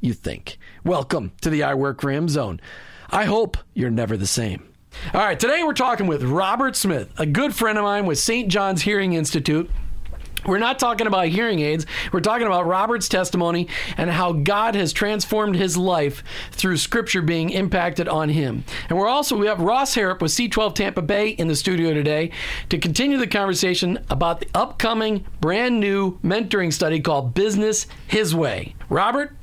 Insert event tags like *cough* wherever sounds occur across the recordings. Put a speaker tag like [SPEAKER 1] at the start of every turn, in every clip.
[SPEAKER 1] you think. Welcome to the I Work Him zone. I hope you're never the same. All right, today we're talking with Robert Smith, a good friend of mine with St. John's Hearing Institute. We're not talking about hearing aids. We're talking about Robert's testimony and how God has transformed his life through scripture being impacted on him. And we're also, we have Ross Harrop with C12 Tampa Bay in the studio today to continue the conversation about the upcoming brand new mentoring study called Business His Way. Robert,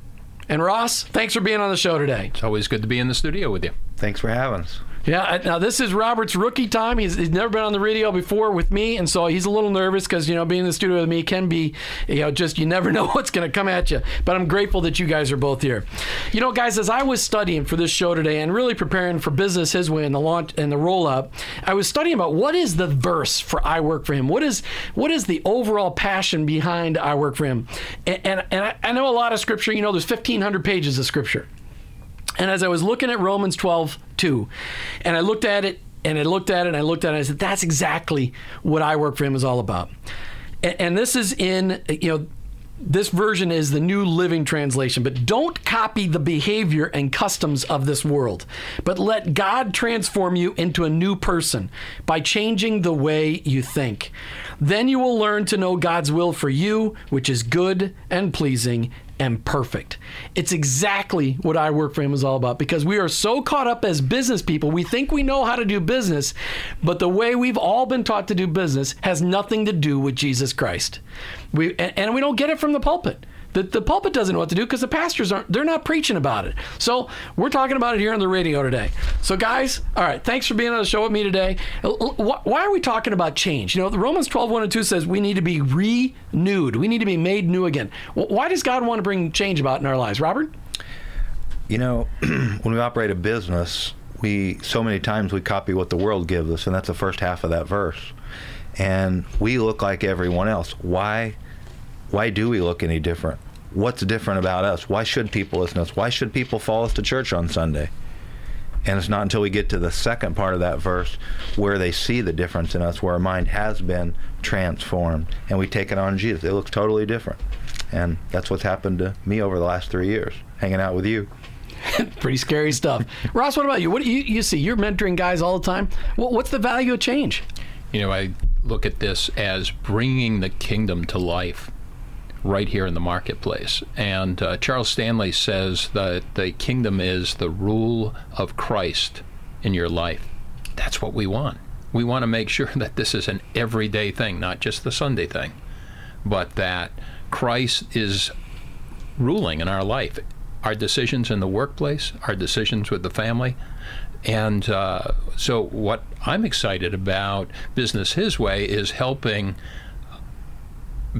[SPEAKER 1] and Ross, thanks for being on the show today.
[SPEAKER 2] It's always good to be in the studio with you.
[SPEAKER 3] Thanks for having us.
[SPEAKER 1] Yeah, now this is Robert's rookie time. He's, he's never been on the radio before with me, and so he's a little nervous because you know being in the studio with me can be, you know, just you never *laughs* know what's going to come at you. But I'm grateful that you guys are both here. You know, guys, as I was studying for this show today and really preparing for business his way and the launch and the roll up, I was studying about what is the verse for I work for him. What is what is the overall passion behind I work for him? And and, and I, I know a lot of scripture. You know, there's 1,500 pages of scripture. And as I was looking at Romans 12, 2, and I looked at it and I looked at it and I looked at it, and I said, that's exactly what I work for him is all about. And, and this is in, you know, this version is the New Living Translation, but don't copy the behavior and customs of this world, but let God transform you into a new person by changing the way you think. Then you will learn to know God's will for you, which is good and pleasing and perfect. It's exactly what I work for him is all about because we are so caught up as business people. We think we know how to do business, but the way we've all been taught to do business has nothing to do with Jesus Christ. We and, and we don't get it from the pulpit. The, the pulpit doesn't know what to do because the pastors aren't they're not preaching about it. So we're talking about it here on the radio today. So guys all right thanks for being on the show with me today. Why are we talking about change? You know the romans 12 1 and 2 says we need to be renewed. We need to be made new again. Why does god want to bring change about in our lives? Robert?
[SPEAKER 3] You know *clears throat* when we operate a business we so many times we copy what the world gives us and that's the first half of that verse. And we look like everyone else. Why why do we look any different? What's different about us? Why should people listen to us? Why should people follow us to church on Sunday? And it's not until we get to the second part of that verse where they see the difference in us, where our mind has been transformed, and we take it on Jesus. It looks totally different. And that's what's happened to me over the last three years, hanging out with you. *laughs*
[SPEAKER 1] Pretty scary stuff. Ross, what about you? What do you, you see? You're mentoring guys all the time. What's the value of change?
[SPEAKER 2] You know, I look at this as bringing the kingdom to life right here in the marketplace. And uh, Charles Stanley says that the kingdom is the rule of Christ in your life. That's what we want. We want to make *laughs* sure that this is an everyday thing, not just the Sunday thing, but that Christ is ruling in our life. Our decisions in the workplace, our decisions with the family. And uh, so, what I'm excited about Business His Way is helping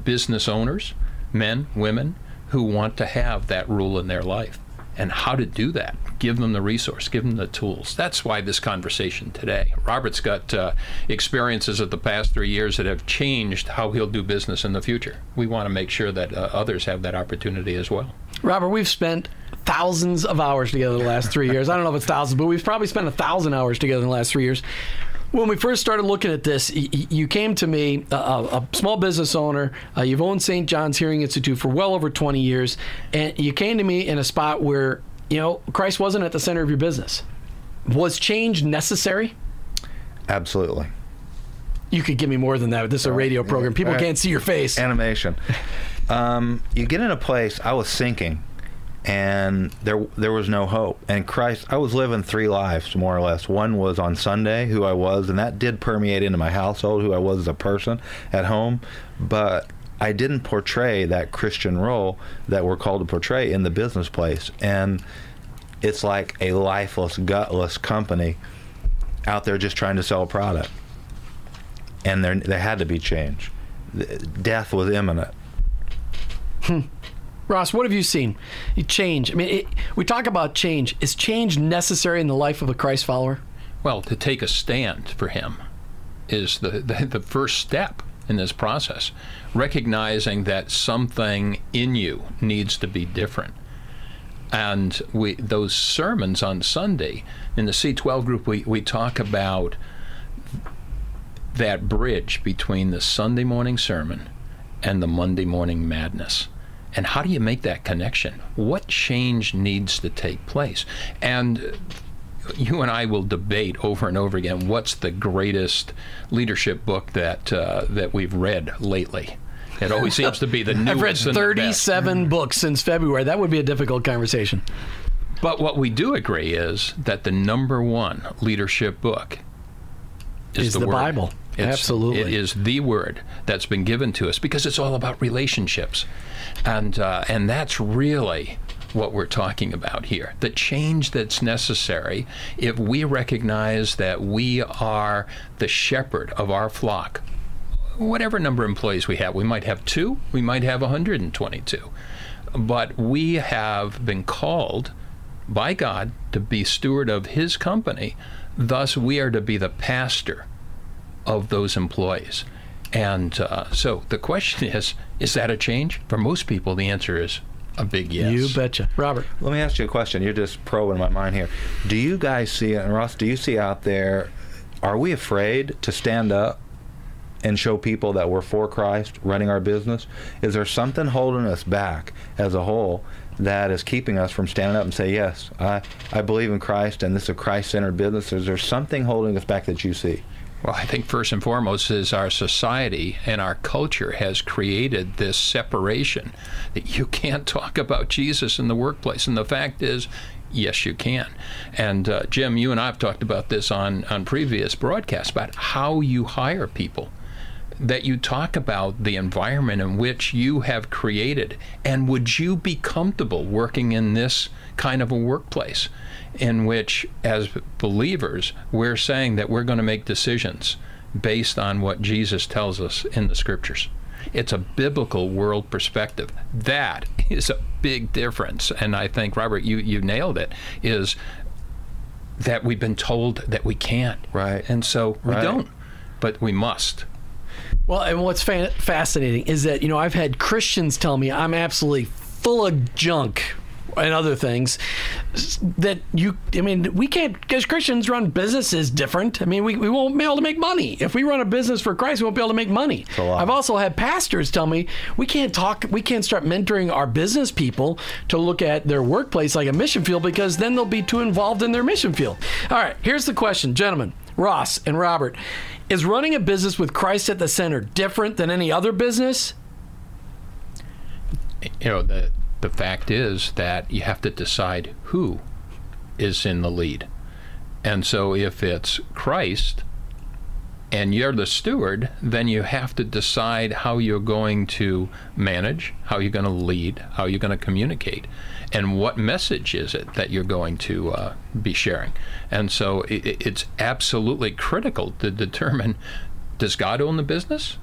[SPEAKER 2] business owners, men, women, who want to have that rule in their life and how to do that. Give them the resource, give them the tools. That's why this conversation today. Robert's got uh, experiences of the past three years that have changed how he'll do business in the future. We want to make sure that uh, others have that opportunity as well.
[SPEAKER 1] Robert, we've spent thousands of hours together the last three years. I don't know if it's thousands, but we've probably spent a thousand hours together in the last three years. When we first started looking at this, you came to me, a, a small business owner. Uh, you've owned St. John's Hearing Institute for well over 20 years, and you came to me in a spot where you know Christ wasn't at the center of your business. Was change necessary?
[SPEAKER 3] Absolutely.
[SPEAKER 1] You could give me more than that. This is a radio program. People can't see your face.
[SPEAKER 3] Animation. Um, you get in a place. I was sinking and there there was no hope. And Christ, I was living three lives more or less. One was on Sunday, who I was, and that did permeate into my household, who I was as a person at home, but I didn't portray that Christian role that we're called to portray in the business place. And it's like a lifeless, gutless company out there just trying to sell a product. And there, there had to be change. Death was imminent.
[SPEAKER 1] Hmm. Ross, what have you seen? Change. I mean, it, we talk about change. Is change necessary in the life of a Christ follower?
[SPEAKER 2] Well, to take a stand for Him is the, the, the first step in this process. Recognizing that something in you needs to be different. And we those sermons on Sunday in the C12 group, we, we talk about that bridge between the Sunday morning sermon and the Monday morning madness and how do you make that connection? What change needs to take place? And you and I will debate over and over again what's the greatest leadership book that uh, that we've read lately. It always seems to be the newest. *laughs*
[SPEAKER 1] I've read 37 books since February. That would be a difficult conversation.
[SPEAKER 2] But what we do agree is that the number one leadership book is,
[SPEAKER 1] is
[SPEAKER 2] the,
[SPEAKER 1] the Bible.
[SPEAKER 2] It's,
[SPEAKER 1] Absolutely.
[SPEAKER 2] It is the word that's been given to us because it's all about relationships. And, uh, and that's really what we're talking about here. The change that's necessary if we recognize that we are the shepherd of our flock. Whatever number of employees we have, we might have two, we might have 122. But we have been called by God to be steward of His company. Thus, we are to be the pastor of those employees. And uh, so the question *laughs* is is that a change? For most people, the answer is a big yes.
[SPEAKER 1] You betcha. Robert.
[SPEAKER 3] Let me ask you a question. You're just probing my mind here. Do you guys see, and Ross, do you see out there, are we afraid to stand up and show people that we're for Christ running our business? Is there something holding us back as a whole that is keeping us from standing up and say, yes, I, I believe in Christ and this is a Christ centered business? Is there something holding us back that you see?
[SPEAKER 2] Well, I think first and foremost is our society and our culture has created this separation that you *laughs* can't talk about Jesus in the workplace. And the fact is, yes, you can. And uh, Jim, you and I have talked about this on, on previous broadcasts about how you hire people. That you talk about the environment in which you have created, and would you be comfortable working in this kind of a workplace? In which, as believers, we're saying that we're going to make decisions based on what Jesus tells us in the scriptures. It's a biblical world perspective. That *laughs* is a big difference. And I think, Robert, you, you nailed it, is that we've been told that we can't.
[SPEAKER 3] Right.
[SPEAKER 2] And so we
[SPEAKER 3] right.
[SPEAKER 2] don't, but we must.
[SPEAKER 1] Well, and what's fa- fascinating is that, you know, I've had Christians tell me I'm absolutely full of junk and other things that you i mean we can't because christians run businesses different. I mean we, we won't be able to make money. If we run a business for christ we won't be able to make money. I've also had pastors tell me we can't talk we can't start mentoring our business people to look at their workplace like a mission field because then they'll be too involved in their mission field. All right here's the question. Gentlemen Ross and Robert, is running a business with Christ at the center different than any other business?
[SPEAKER 2] You know, the the fact is that you have to decide who is in the lead. And so if it's Christ and you're the steward, then you have to decide how you're going to manage, how you're going to lead, how you're going to communicate, and what message is it that you're going to uh, be sharing. And so it, it's absolutely critical to determine does God own the business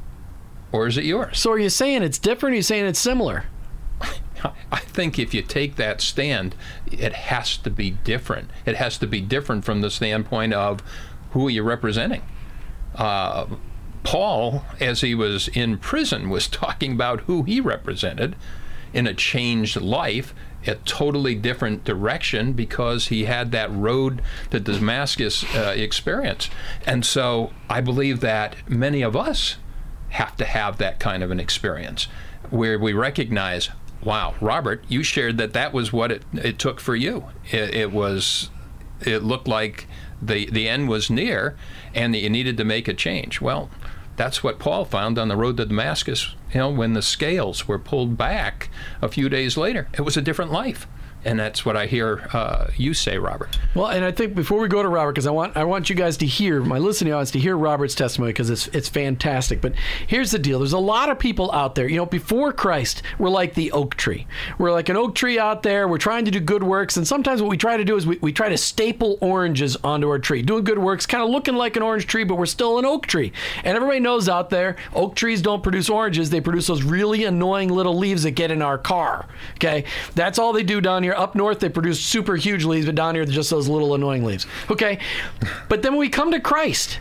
[SPEAKER 2] or is it yours?
[SPEAKER 1] So are you saying it's different? Or are you saying it's similar?
[SPEAKER 2] I think if you take that stand, it has to be different. It has to be different from the standpoint of who are you representing. Uh, Paul, as he was in prison, was *laughs* talking about who he represented in a changed life, a totally different direction because he had that road to Damascus uh, experience. And so I believe that many of us have to have that kind of an experience where we recognize wow, Robert, you shared that that was what it, it took for you. It, it was, it looked like the, the end was near and that you needed to make a change. Well, that's what Paul found on the road to Damascus, you know, when the scales were pulled back a few days later. It was a different life and that's what I hear uh, you say, Robert.
[SPEAKER 1] Well, and I think before we go to Robert, because I want I want you guys to hear my listening audience to hear Robert's testimony because it's it's fantastic. But here's the deal: there's a lot of people out there. You know, before Christ, we're like the oak tree. We're like an oak tree out there. We're trying to do good works, and sometimes what we try to do is we, we try to staple oranges onto our tree, doing good works, kind of looking like an orange tree, but we're still an oak tree. And everybody knows out there, oak trees don't produce oranges; they produce those really annoying little leaves that get in our car. Okay, that's all they do down here. Up north, they produce super huge leaves, but down here, just those little annoying leaves. Okay? But then when we come to Christ,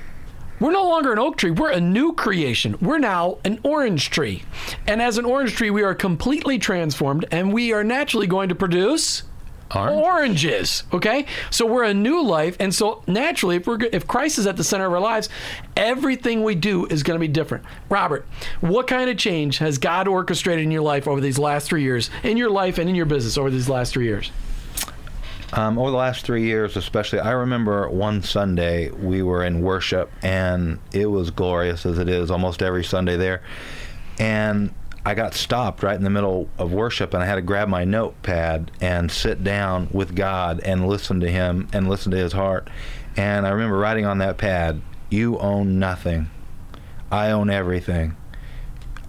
[SPEAKER 1] we're no longer an oak tree. We're a new creation. We're now an orange tree. And as an orange tree, we are completely transformed, and we are naturally going to produce
[SPEAKER 2] Orange.
[SPEAKER 1] oranges. Okay, so we're a new life, and so naturally, if we're if Christ is at the center of our lives, everything we do is going to be different. Robert, what kind of change has God orchestrated in your life over these last three years, in your life and in your business over these last three years?
[SPEAKER 3] Um, over the last three years, especially, I remember one Sunday we were in worship, and it was glorious as it is almost every Sunday there. And I got stopped right in the middle of worship, and I had to grab my notepad and sit down with God and listen to Him and listen to His heart. And I remember writing on that pad, You own nothing. I own everything.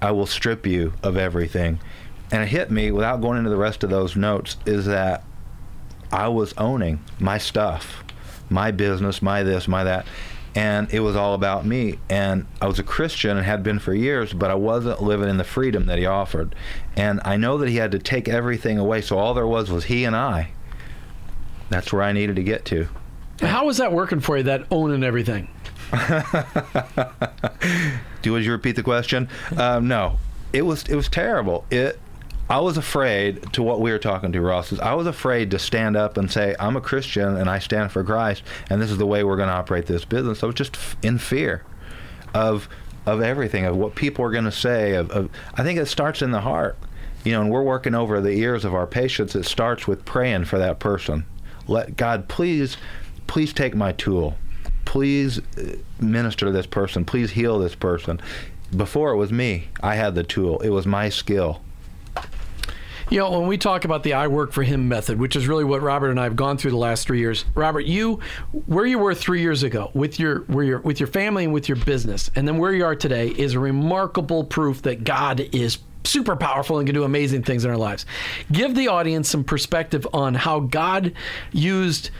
[SPEAKER 3] I will strip you of everything. And it hit me without going into the rest of those notes is that I was owning my stuff, my business, my this, my that. And it was all about me. And I was a Christian and had been for years, but I wasn't living in the freedom that he offered. And I know that he had to take everything away. So all there was was he and I. That's where I needed to get to.
[SPEAKER 1] How was that working for you? That owning everything. *laughs*
[SPEAKER 3] Do you repeat the question? Um, no, it was it was terrible. It I was afraid to what we were talking to Ross. Is I was afraid to stand up and say I'm a Christian and I stand for Christ and this is the way we're going to operate this business. I was just f- in fear of of everything of what people are going to say. Of, of I think it starts in the heart. You know, and we're working over the ears of our patients. It starts with praying for that person. Let God please, please take my tool. Please uh, minister to this person. Please heal this person. Before it was me. I had the tool. It was my skill.
[SPEAKER 1] You know, when we talk about the I work for him method, which is really what Robert and I have gone through the last three years. Robert, you where you were three years ago with your where your with your family and with your business, and then where you are today is a remarkable proof that God is super powerful and can do amazing things in our lives. Give the audience some perspective on how God used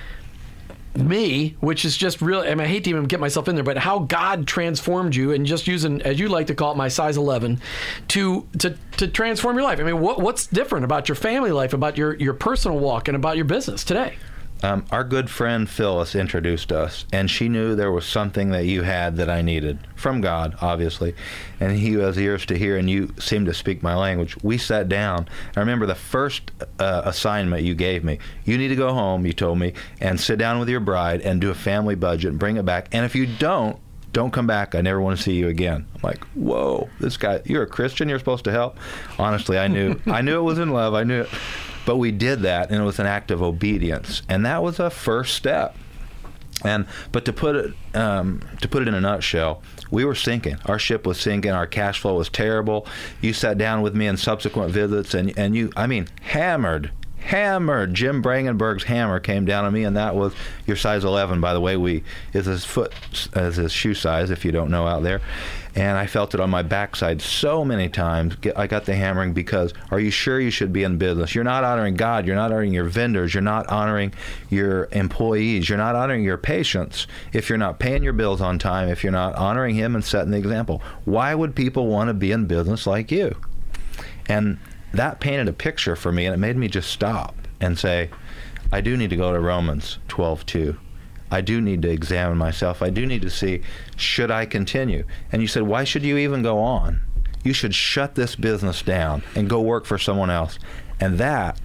[SPEAKER 1] me, which is just really, I, mean, I hate to even get myself in there, but how God transformed you and just using, as you like to call it, my size 11 to, to, to transform your life. I mean, what, what's different about your family life, about your, your personal walk, and about your business today?
[SPEAKER 3] Um, our good friend Phyllis introduced us, and she knew there was something that you had that I needed from God, obviously. And He has ears to hear, and you seem to speak my language. We sat down. I remember the first uh, assignment you gave me. You need to go home, you told me, and sit down with your bride and do a family budget and bring it back. And if you don't, don't come back. I never want to see you again. I'm like, whoa, this guy, you're a Christian. You're supposed to help. Honestly, I knew, *laughs* I knew it was in love. I knew it. But we did that, and it was an act of obedience. And that was a first step. And but to put it um, to put it in a nutshell, we were sinking. Our ship was sinking. Our cash flow was terrible. You sat down with me in subsequent visits, and and you, I mean, hammered hammer. Jim Brangenberg's hammer came down on me, and that was your size 11, by the way. We is his foot as his shoe size, if you don't know out there. And I felt it on my backside so many times. I got the hammering because are you sure you should be in business? You're not honoring God. You're not honoring your vendors. You're not honoring your employees. You're not honoring your patients if you're not paying your bills on time, if you're not honoring Him and setting the example. Why would people want to be in business like you? And that painted a picture for me and it made me just stop and say, I do need to go to Romans 12:2. I do need to examine myself. I do need to see should I continue? And you said, why should you even go on? You should shut this business down and go work for someone else. And that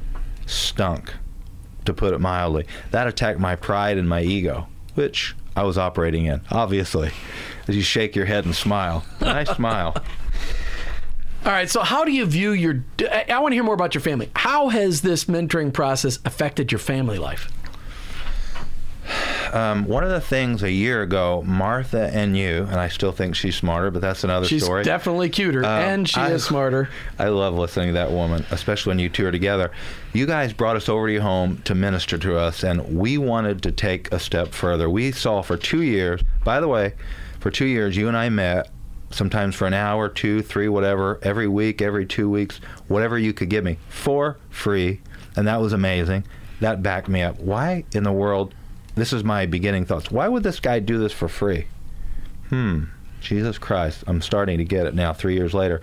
[SPEAKER 3] stunk, to put it mildly. That attacked my pride and my ego, which I was operating in, obviously. As you shake your head and smile. And I smile. *laughs*
[SPEAKER 1] All right. So, how do you view your? I want to hear more about your family. How has this mentoring process affected your family life?
[SPEAKER 3] Um, one of the things a year ago, Martha and you, and I still think she's smarter, but that's another
[SPEAKER 1] she's
[SPEAKER 3] story.
[SPEAKER 1] She's definitely cuter, um, and she I, is smarter. *laughs*
[SPEAKER 3] I love listening to that woman, especially when you two are together. You guys brought us over to your home to minister to us, and we wanted to take a step further. We saw for two years, by the way, for two years, you and I met sometimes for an hour, two, three, whatever, every week, every two weeks, whatever you could give me for free. And that was amazing. That backed me up. Why in the world? This is my beginning thoughts. Why would this guy do this for free? Hmm. Jesus Christ. I'm starting to get it now, three years later.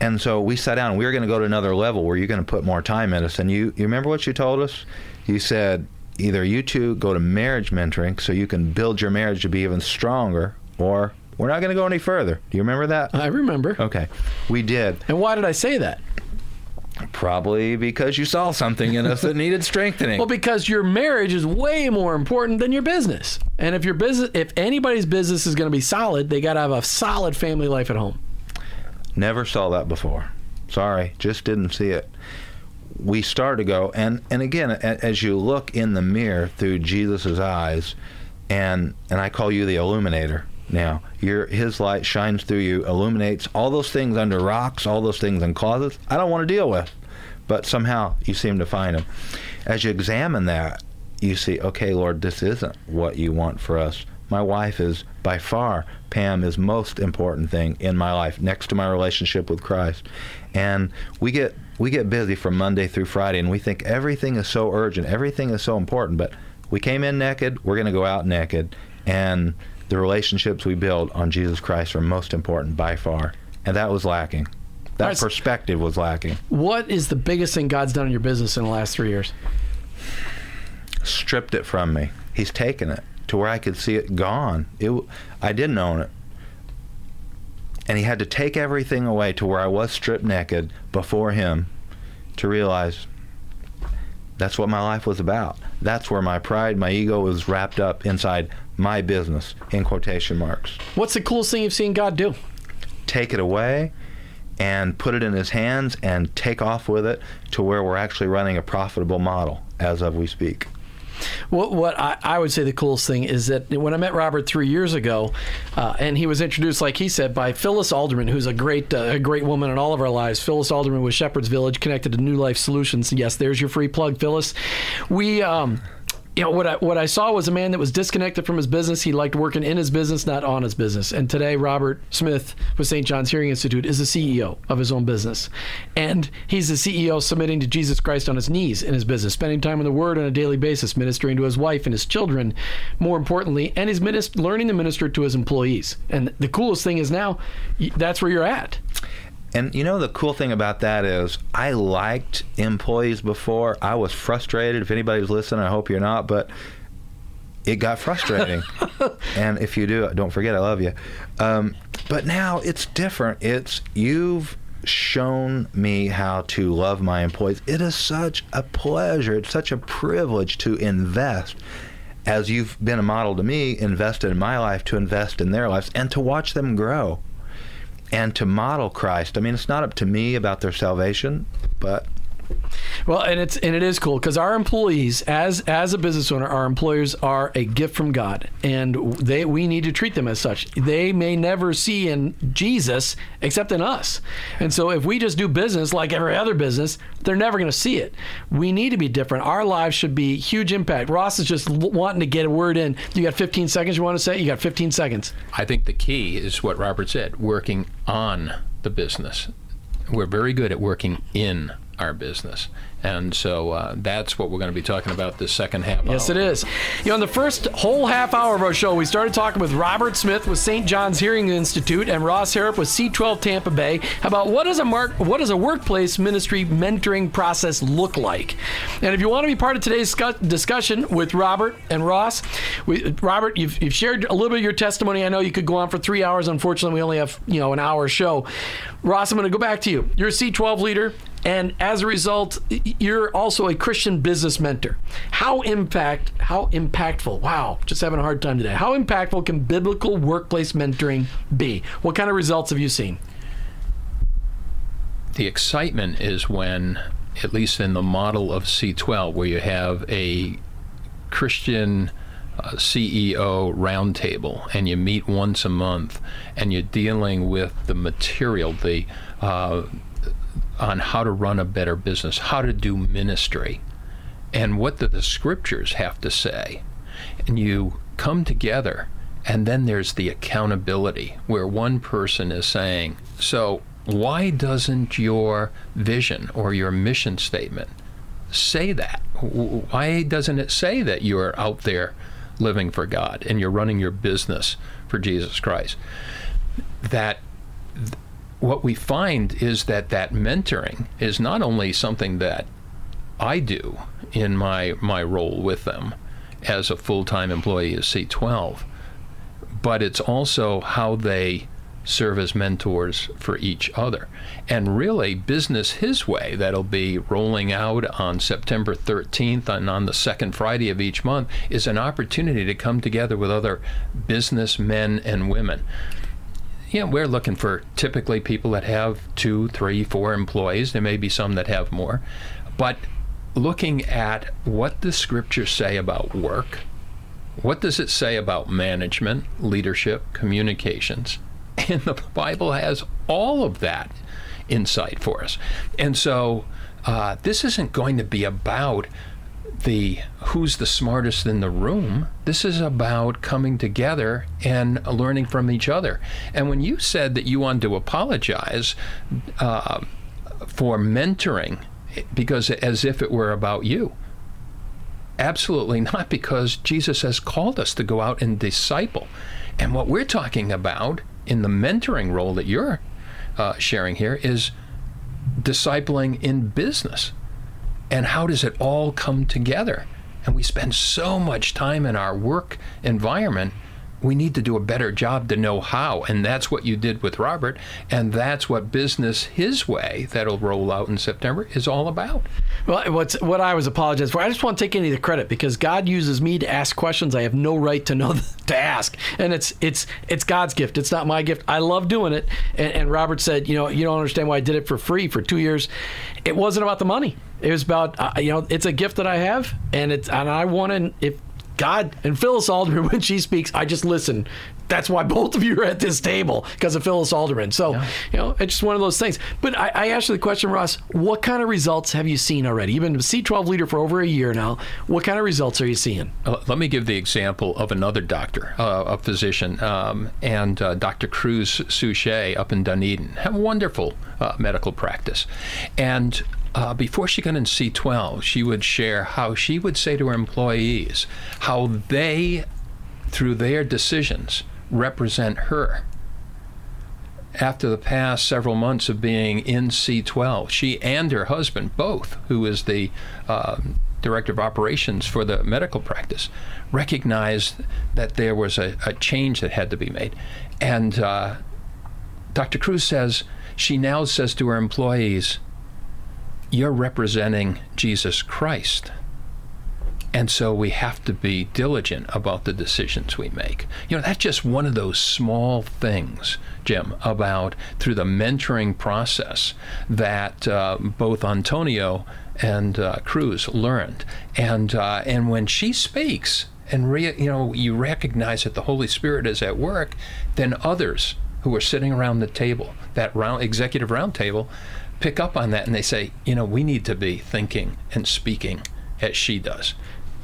[SPEAKER 3] And so we sat down and we were going to go to another level where you're going to put more time in us. And you, you remember what you told us? You said, either you two go to marriage mentoring so you can build your marriage to be even stronger, or we're not going to go any further. Do you remember that?
[SPEAKER 1] I remember.
[SPEAKER 3] Okay. We did.
[SPEAKER 1] And why did I say that?
[SPEAKER 3] Probably because you saw something in us that *laughs* needed strengthening.
[SPEAKER 1] Well, because your marriage is way more important than your business. And if your business if anybody's business is going to be solid, they got to have a solid family life at home.
[SPEAKER 3] Never saw that before. Sorry, just didn't see it. We start to go and and again as you look in the mirror through Jesus's eyes and and I call you the illuminator now. Your his light shines through you, illuminates all those things under rocks, all those things in closets. I don't want to deal with, but somehow you seem to find them. As you examine that, you see, okay, Lord, this isn't what you want for us. My wife is by far Pam is most important thing in my life next to my relationship with Christ. And we get we get busy from Monday through Friday and we think everything is so urgent, everything is so important, but we came in naked, we're going to go out naked. And the relationships we build on Jesus Christ are most important by far. And that was lacking. That right, perspective was lacking.
[SPEAKER 1] What is the biggest thing God's done in your business in the last three years?
[SPEAKER 3] Stripped it from me. He's taken it to where I could see it gone. It, I didn't own it. And he had to take everything away to where I was stripped naked before him to realize that's what my life was about. That's where my pride, my ego was wrapped up inside my business in quotation marks.
[SPEAKER 1] What's the coolest thing you've seen God do?
[SPEAKER 3] Take it away and put it in his hands and take off with it to where we're actually running a profitable model as of we speak.
[SPEAKER 1] What, what I, I, would say the coolest thing is that when I met Robert three years ago, uh, and he was introduced, like he said, by Phyllis Alderman, who's a great uh, a great woman in all of our lives. Phyllis Alderman with Shepherd's Village, connected to New Life Solutions. Yes, there's your free plug, Phyllis. We. Um, you know what I what I saw was a man that was disconnected from his business. He liked working in his business, not on his business. And today, Robert Smith with St. John's Hearing Institute is the CEO of his own business, and he's the CEO submitting to Jesus Christ on his knees in his business, spending time in the Word on a daily basis, ministering to his wife and his children, more importantly, and he's minist- learning to minister to his employees. And the coolest thing is now, that's where you're at.
[SPEAKER 3] And you know the cool thing about that is I liked employees before. I was frustrated. If anybody's listening, I hope you're not, but it got frustrating. *laughs* and if you do, don't forget I love you. Um, but now it's different. It's you've shown me how to love my employees. It is such a pleasure. It's such a privilege to invest as you've been a model to me, invest in my life to invest in their lives and to watch them grow and to model Christ. I mean, it's not up to me about their salvation, but
[SPEAKER 1] Well, and it's and it is cool because our employees, as as a business owner, our employers are a gift from God, and they we need to treat them as such. They may never see in Jesus except in us, and so if we just do business like every other business, they're never going to see it. We need to be different. Our lives should be huge impact. Ross is just wanting to get a word in. You got 15 seconds. You want to say? You got 15 seconds.
[SPEAKER 2] I think the key is what Robert said: working on the business. We're very good at working in our business. And so uh, that's what we're going to be talking about this second half.
[SPEAKER 1] Yes,
[SPEAKER 2] hour.
[SPEAKER 1] it is. You know, in the first whole half hour of our show, we started talking with Robert Smith with St. John's Hearing Institute and Ross Harrop with C12 Tampa Bay about what does a mark, what does a workplace ministry mentoring process look like. And if you want to be part of today's discussion with Robert and Ross, we, Robert, you've, you've shared a little bit of your testimony. I know you could go on for three hours. Unfortunately, we only have you know an hour show. Ross, I'm going to go back to you. You're a C12 leader. And as a result, you're also a Christian business mentor. How impact how impactful? Wow, just having a hard time today. How impactful can biblical workplace mentoring be? What kind of results have you seen?
[SPEAKER 2] The excitement is when, at least in the model of C12, where you have a Christian uh, CEO roundtable and you meet once a month and you're dealing with the material, the uh, on how to run a better business, how to do ministry, and what do the scriptures have to say. And you come together, and then there's the accountability where one person is saying, So, why doesn't your vision or your mission statement say that? Why doesn't it say that you're out there living for God and you're running your business for Jesus Christ? That what we find is that that mentoring is not only something that I do in my my role with them as a full-time employee of C12, but it's also how they serve as mentors for each other. And really, Business His Way, that'll be rolling out on September 13th and on the second Friday of each month, is an opportunity to come together with other businessmen and women know, we're looking for typically people that have two, three, four employees. There may be some that have more. But looking at what the scriptures say about work, what does it say about management, leadership, communications? *laughs* And the Bible has all of that insight for us. And so uh, this isn't going to be about the who's the smartest in the room. This is about coming together and learning from each other. And when you said that you wanted to apologize uh, for mentoring, because as if it were about you, absolutely not, because Jesus has called us to go out and disciple. And what we're talking about in the mentoring role that you're uh, sharing here is discipling in business and how does it all come together? And we spend so much time in our work environment. We need to do a better job to know how. And that's what you did with Robert. And that's what Business His Way, that'll roll out in September, is all about.
[SPEAKER 1] Well, what's, what I was apologizing for, I just want to take any of the credit because God uses me to ask questions I have no right to know *laughs* to ask. And it's it's it's God's gift. It's not my gift. I love doing it. And, and Robert said, you know, you don't understand why I did it for free for two years. It wasn't about the money. It was about uh, you know it's a gift that I have, and it's and I want to if God and Phyllis *laughs* Alderman when she speaks, I just listen. That's why *laughs* both of you are at this table because of Phyllis Alderman. So yeah. you know it's just one of those things. But I, I asked you the question, Ross. What kind of results have you seen already? You've been a C12 leader for over a year now. What kind of results are you seeing?
[SPEAKER 2] Uh, let me give the example of another doctor, uh, a physician, um, and uh, Dr. Cruz Suchet up in Dunedin. Have a wonderful uh, medical practice, and uh, before she got in C12, she would share how she would say to her employees how they, through their decisions, represent her. After the past several months of being in C12, she and her husband, both, who is the uh, director of operations for the medical practice, recognized that there was a, a change that had to be made. And uh, Dr. Cruz says she now says to her employees, you're representing Jesus Christ. And so we have to be diligent about the decisions we make. You know, that's just one of those small things, Jim, about through the mentoring process that uh, both Antonio and uh, Cruz learned. And, uh, and when she speaks, and re- you know you recognize that the Holy Spirit is at work, then others who are sitting around the table, that round executive round table, pick up on that and they say, you know, we need to be thinking and speaking as she does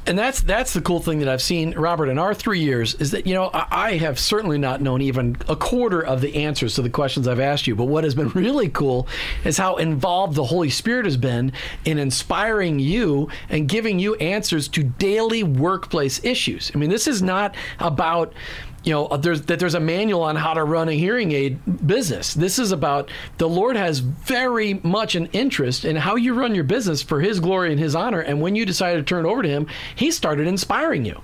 [SPEAKER 1] and that's that's the cool thing that I've seen, Robert, in our three years is that you know I, I, have certainly not known even a quarter of the answers to the questions I've asked you. But what has been *laughs* really cool is how involved the Holy Spirit has been in inspiring you and giving you answers to daily workplace issues. I mean, this is not about you know uh, there's that there's a manual on how to run a hearing aid business. This is about the lord has very much an interest in how you run your business for his glory and his honor. And when you decided to turn it over to him he started inspiring you.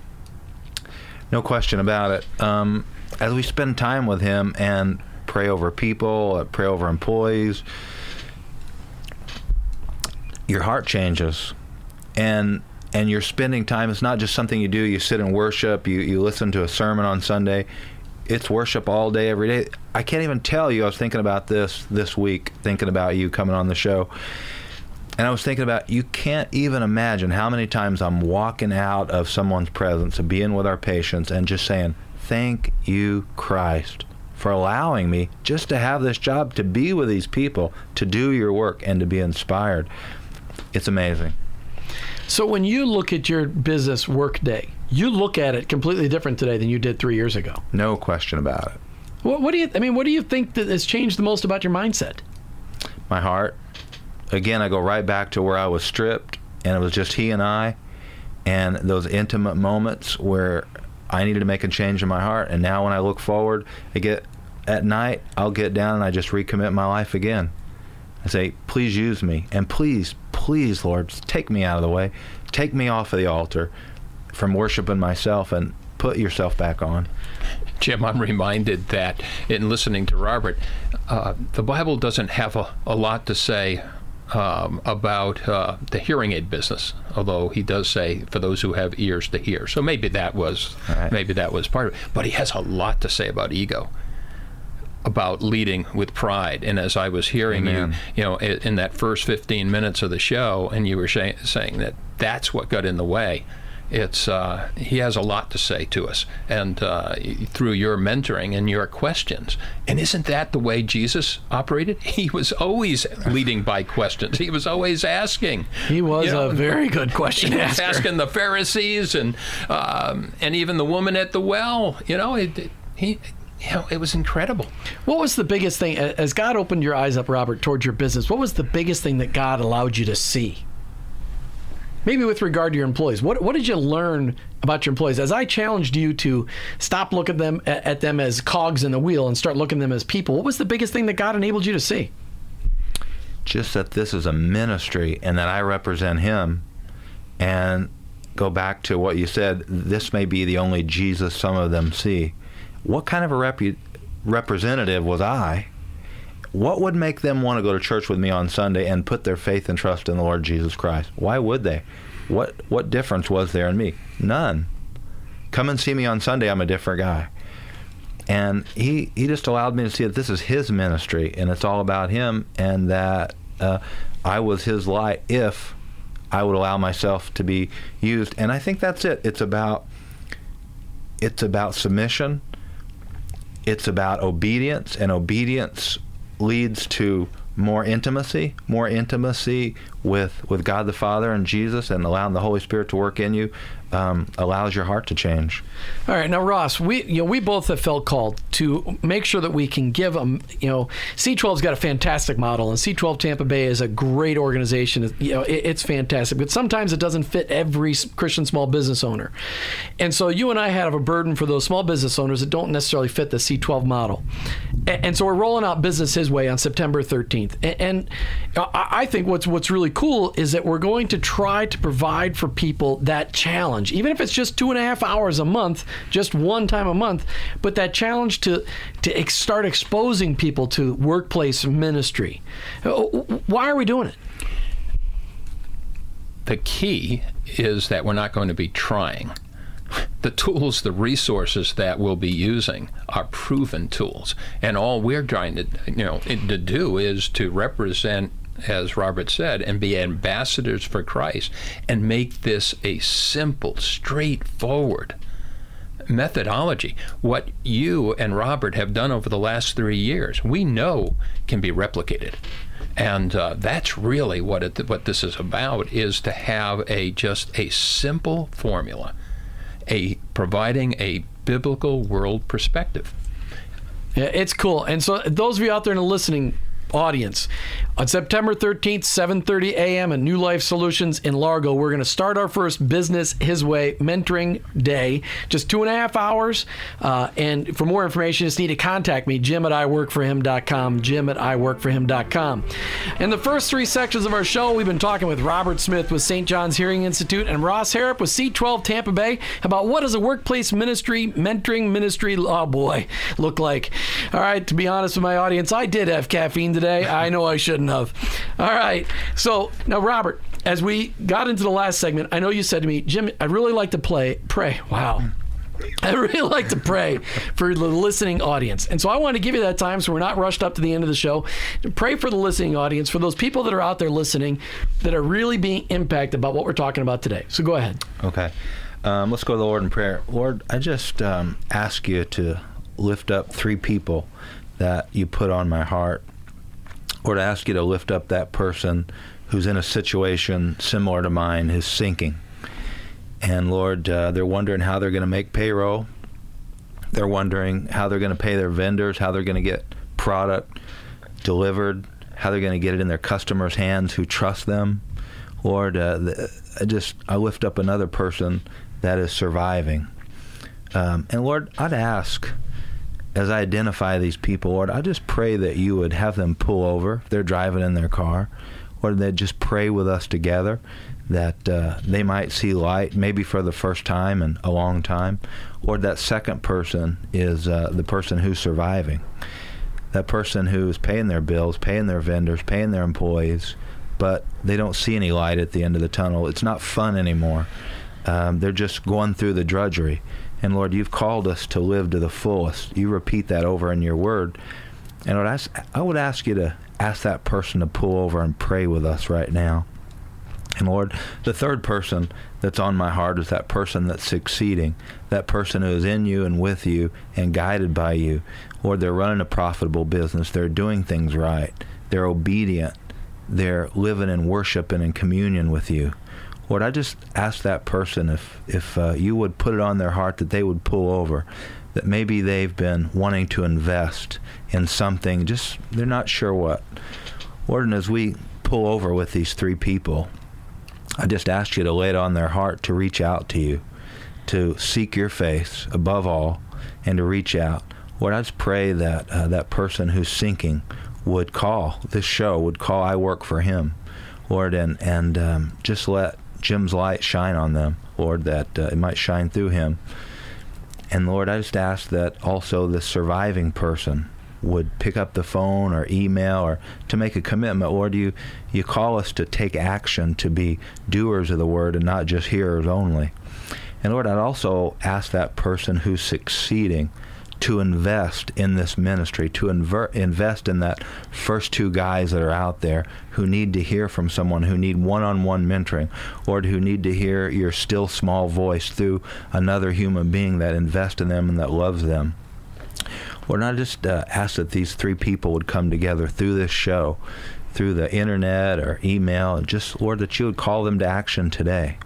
[SPEAKER 3] No question about it. Um, as we spend time with him and pray over people uh, pray over employees your heart changes. And and you're spending time. It's not just something you do. You sit and worship. You you listen to a sermon on Sunday. It's worship all day, every day. I can't even tell you. I was thinking about this this week, thinking about you coming on the show, and I was thinking about you can't even imagine how many times I'm walking out of someone's presence and being with our patients and just saying, "Thank you, Christ." For allowing me just to have this job, to be with these people, to do your work, and to be inspired. It's amazing.
[SPEAKER 1] So when you look at your business workday, you look at it completely different today than you did three years ago.
[SPEAKER 3] No question about it.
[SPEAKER 1] What, what do you? I mean, what do you think that has changed the most about your mindset?
[SPEAKER 3] My heart. Again, I go right back to where I was stripped, and it was just he and I, and those intimate moments where I needed to make a change in my heart. And now, when I look forward, I get at night, I'll get down and I just recommit my life again. I say, please use me, and please, please, Lord, take me out of the way. Take me off of the altar from worshiping myself and put yourself back on.
[SPEAKER 2] Jim, I'm reminded that in listening to Robert, uh, the Bible doesn't have a, a lot to say um, about uh, the hearing aid business, although he does say for those who have ears to hear. So maybe that was right. maybe that was part of it. But he has a lot to say about ego about leading with pride. And as I was hearing Amen. you, you know, in that first 15 minutes of the show, and you were say, saying that that's what got in the way. It's uh, he has a lot to say to us, and uh, through your mentoring and your questions. And isn't that the way Jesus operated? *laughs* He was always leading by questions. He was always asking.
[SPEAKER 1] He was you know, a very good question. *laughs*
[SPEAKER 2] He was asking the Pharisees and um, and even the woman at the well. You know, it, he you know, it was incredible.
[SPEAKER 1] What was the biggest thing as God opened your eyes up, Robert, towards your business? What was the biggest thing that God allowed you to see? Maybe with regard to your employees, what what did you learn about your employees? As I challenged you to stop looking at them at them as cogs in the wheel and start looking at them as people, what was the biggest thing that God enabled you to see?
[SPEAKER 3] Just that this is a ministry and that I represent Him, and go back to what you said. This may be the only Jesus some of them see what kind of a representative was I? What would make them want to go to church with me on Sunday and put their faith and trust in the Lord Jesus Christ? Why would they? What what difference was there in me? None. Come and see me on Sunday. I'm a different guy. And he he just allowed me to see that this is his ministry and it's all about him and that uh, I was his light if I would allow myself to be used. And I think that's it. It's about it's about submission it's about obedience, and obedience leads to more intimacy, more intimacy with with God the Father and Jesus, and allowing the Holy Spirit to work in you um, allows your heart to change.
[SPEAKER 1] All right, now Ross, we you know we both have felt called to make sure that we can give them. You know, C12's got a fantastic model, and C12 Tampa Bay is a great organization. You know, it, it's fantastic, but sometimes it doesn't fit every Christian small business owner, and so you and I have a burden for those small business owners that don't necessarily fit the C12 model, and, and so we're rolling out business his way on September 13th, and, and I think what's what's really cool is that we're going to try to provide for people that challenge challenge, even if it's just two and a half hours a month, just one time a month, but that challenge to to ex- start exposing people to workplace ministry. Uh, why are we doing it?
[SPEAKER 2] The key is that we're not going to be trying. The tools, the resources that we'll be using are proven tools, and all we're trying to, you know, to do is to represent as Robert said, and be ambassadors for Christ and make this a simple, straightforward methodology. What you and Robert have done over the last three years, we know can be replicated. And uh, that's really what it, what this is about: is to have a just a simple formula, a providing a biblical world perspective.
[SPEAKER 1] Yeah, it's cool. And so, those of you out there in the listening audience. On September 13th, 7:30 a.m. at New Life Solutions in Largo, we're going to start our first Business His Way mentoring day. Just two and a half hours. Uh, and for more information, just need to contact me, Jim at iworkforhim.com. Jim at iworkforhim.com. In the first three sections of our show, we've been talking with Robert Smith with St. John's Hearing Institute and Ross Harrop with C12 Tampa Bay about what does a workplace ministry, mentoring ministry, oh boy, look like. All right, to be honest with my audience, I did have caffeine today. I know I shouldn't have. All right. So now, Robert, as we got into the last segment, I know you said to me, Jim, I'd really like to play, pray. Wow. *laughs* I really like to pray for the listening audience. And so I want to give you that time so we're not rushed up to the end of the show. Pray for the listening audience, for those people that are out there listening that are really being impacted by what we're talking about today. So go ahead.
[SPEAKER 3] Okay. Um, let's go to the Lord in prayer. Lord, I just um, ask you to lift up three people that you put on my heart or to ask you to lift up that person who's in a situation similar to mine, who's sinking. And Lord, uh, they're wondering how they're going to make payroll. They're wondering how they're going to pay their vendors, how they're going to get product delivered, how they're going to get it in their customers' hands who trust them. Lord, uh, the, I just I lift up another person that is surviving. Um, and Lord, I'd ask as I identify these people, Lord, I just pray that you would have them pull over if they're driving in their car, or they'd just pray with us together that uh, they might see light, maybe for the first time in a long time, or that second person is uh, the person who's surviving. That person who's paying their bills, paying their vendors, paying their employees, but they don't see any light at the end of the tunnel. It's not fun anymore. Um, they're just going through the drudgery. And Lord, you've called us to live to the fullest. You repeat that over in your word. And Lord, I, I would ask you to ask that person to pull over and pray with us right now. And Lord, the third person that's on my heart is that person that's succeeding, that person who is in you and with you and guided by you. Lord, they're running a profitable business. They're doing things right. They're obedient. They're living in worship and in communion with you. Lord, I just ask that person if if uh, you would put it on their heart that they would pull over, that maybe they've been wanting to invest in something, just they're not sure what. Lord, and as we pull over with these three people, I just ask you to lay it on their heart to reach out to you, to seek your face above all, and to reach out. Lord, I just pray that uh, that person who's sinking would call this show, would call I Work for Him, Lord, and and um, just let Jim's light shine on them, Lord, that uh, it might shine through him. And Lord, I just ask that also the surviving person would pick up the phone or email or to make a commitment. Lord, you, you call us to take action, to be doers of the word and not just hearers only. And Lord, I'd also ask that person who's succeeding to invest in this ministry, to invest in that first two guys that are out there who need to hear from someone, who need one on one mentoring, or who need to hear your still small voice through another human being that invests in them and that loves them. Lord, I just uh, ask that these three people would come together through this show, through the internet or email, and just, Lord, that you would call them to action today.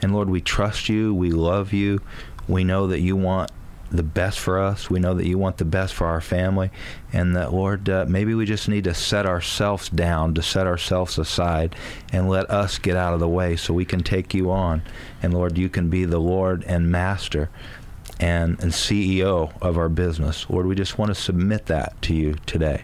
[SPEAKER 3] And Lord, we trust you. We love you. We know that you want the best for us. We know that you want the best for our family. And that, Lord, uh, maybe we just need to set ourselves down, to set ourselves aside, and let us get out of the way so we can take you on. And, Lord, you can be the Lord and Master and, and CEO of our business. Lord, we just want to submit that to you today.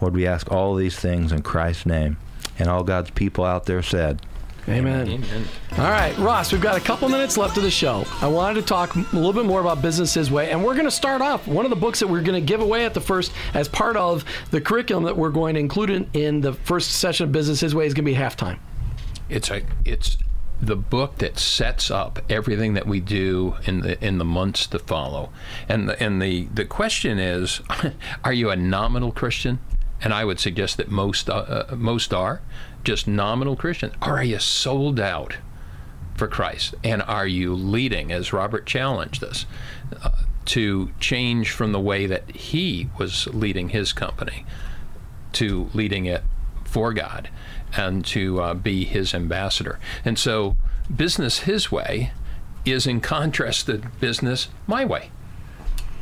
[SPEAKER 3] Lord, we ask all these things in Christ's name. And all God's people out there said,
[SPEAKER 1] Amen. Amen. All right, Ross, we've got a couple minutes left of the show. I wanted to talk a little bit more about Business His Way, and we're going to start off. One of the books that we're going to give away at the first, as part of the curriculum that we're going to include in, in the first session of Business His Way, is going to be halftime.
[SPEAKER 2] It's a it's the book that sets up everything that we do in the in the months to follow. And the, and the the question is, *laughs* are you a nominal Christian? And I would suggest that most uh, uh, most are just nominal Christians. Are you sold out for Christ? And are you leading, as Robert challenged us, uh, to change from the way that he was leading his company to leading it for God? and to uh, be his ambassador. And so, business his way is in contrast to business my way.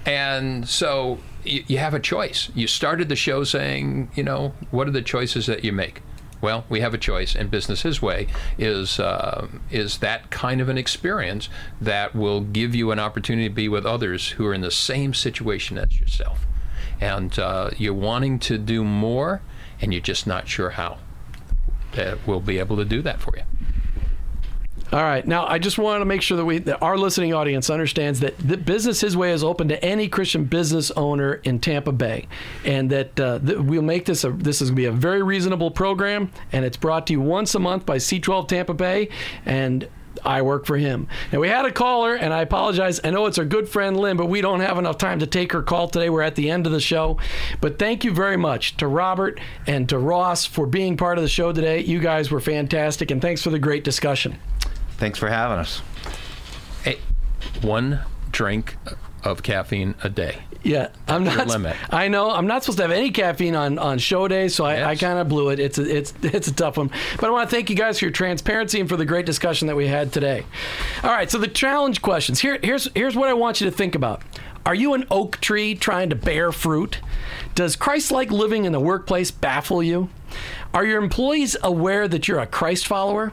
[SPEAKER 2] And so, you, you have a choice. You started the show saying, you know, what are the choices that you make? Well, we have a choice, and business way is uh, is that kind of an experience that will give you an opportunity to be with others who are in the same situation as yourself, and uh, you're wanting to do more, and you're just not sure how that will be able to do that for you.
[SPEAKER 1] All right. Now, I just want to make sure that we, that our listening audience understands that the business His Way is open to any Christian business owner in Tampa Bay, and that uh, we'll make this a this is going to be a very reasonable program, and it's brought to you once a month by C12 Tampa Bay, and I work for him. Now, we had a caller, and I apologize. I know it's our good friend Lynn, but we don't have enough time to take her call today. We're at the end of the show. But thank you very much to Robert and to Ross for being part of the show today. You guys were fantastic, and thanks for the great discussion.
[SPEAKER 3] Thanks for having us.
[SPEAKER 2] Hey, one drink of caffeine a day.
[SPEAKER 1] Yeah, I'm not.
[SPEAKER 2] limit.
[SPEAKER 1] I know I'm not supposed to have any caffeine on, on show days, so I,
[SPEAKER 2] Yes.
[SPEAKER 1] I kind of blew it. It's a, it's *laughs* it's a tough one, but I want to thank you guys for your transparency and for the great discussion that we had today. All right, so the challenge questions here here's here's what I want you to think about. Are you an oak tree trying to bear fruit? Does Christ-like living in the workplace baffle you? Are your employees aware that you're a Christ follower?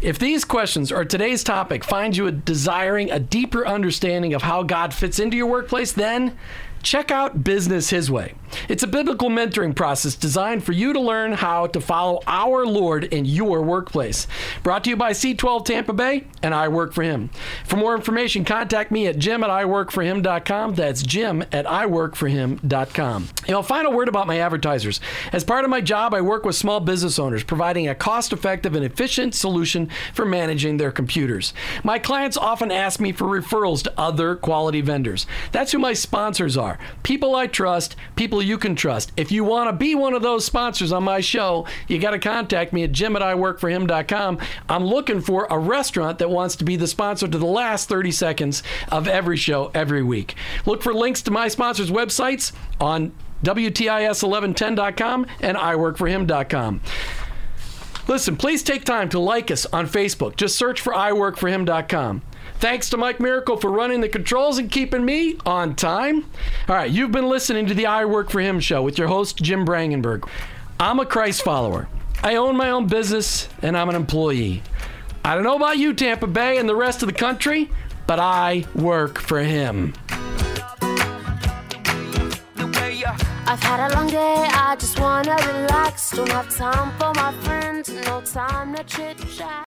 [SPEAKER 1] If these questions or today's topic find you desiring a deeper understanding of how God fits into your workplace, then check out Business His Way. It's a biblical mentoring process designed for you to learn how to follow our Lord in your workplace. Brought to you by C12 Tampa Bay, and I work for him. For more information, contact me at jim at iworkforhim.com. That's jim at iworkforhim.com. You know, final word about my advertisers. As part of my job, I work with small business owners, providing a cost effective and efficient solution for managing their computers. My clients often ask me for referrals to other quality vendors. That's who my sponsors are people I trust, people you can trust. If you want to be one of those sponsors on my show, you got to contact me at jim at iworkforhim.com. I'm looking for a restaurant that wants to be the sponsor to the last 30 seconds of every show every week. Look for links to my sponsors' websites on WTIS1110.com and iworkforhim.com. Listen, please take time to like us on Facebook. Just search for iworkforhim.com. Thanks to Mike Miracle for running the controls and keeping me on time. All right, you've been listening to the I Work for Him show with your host, Jim Brangenberg. I'm a Christ follower. I own my own business and I'm an employee. I don't know about you, Tampa Bay, and the rest of the country, but I work for him.
[SPEAKER 4] I've had a long day, I just wanna relax. Don't have time for my friends, no time to chit chat.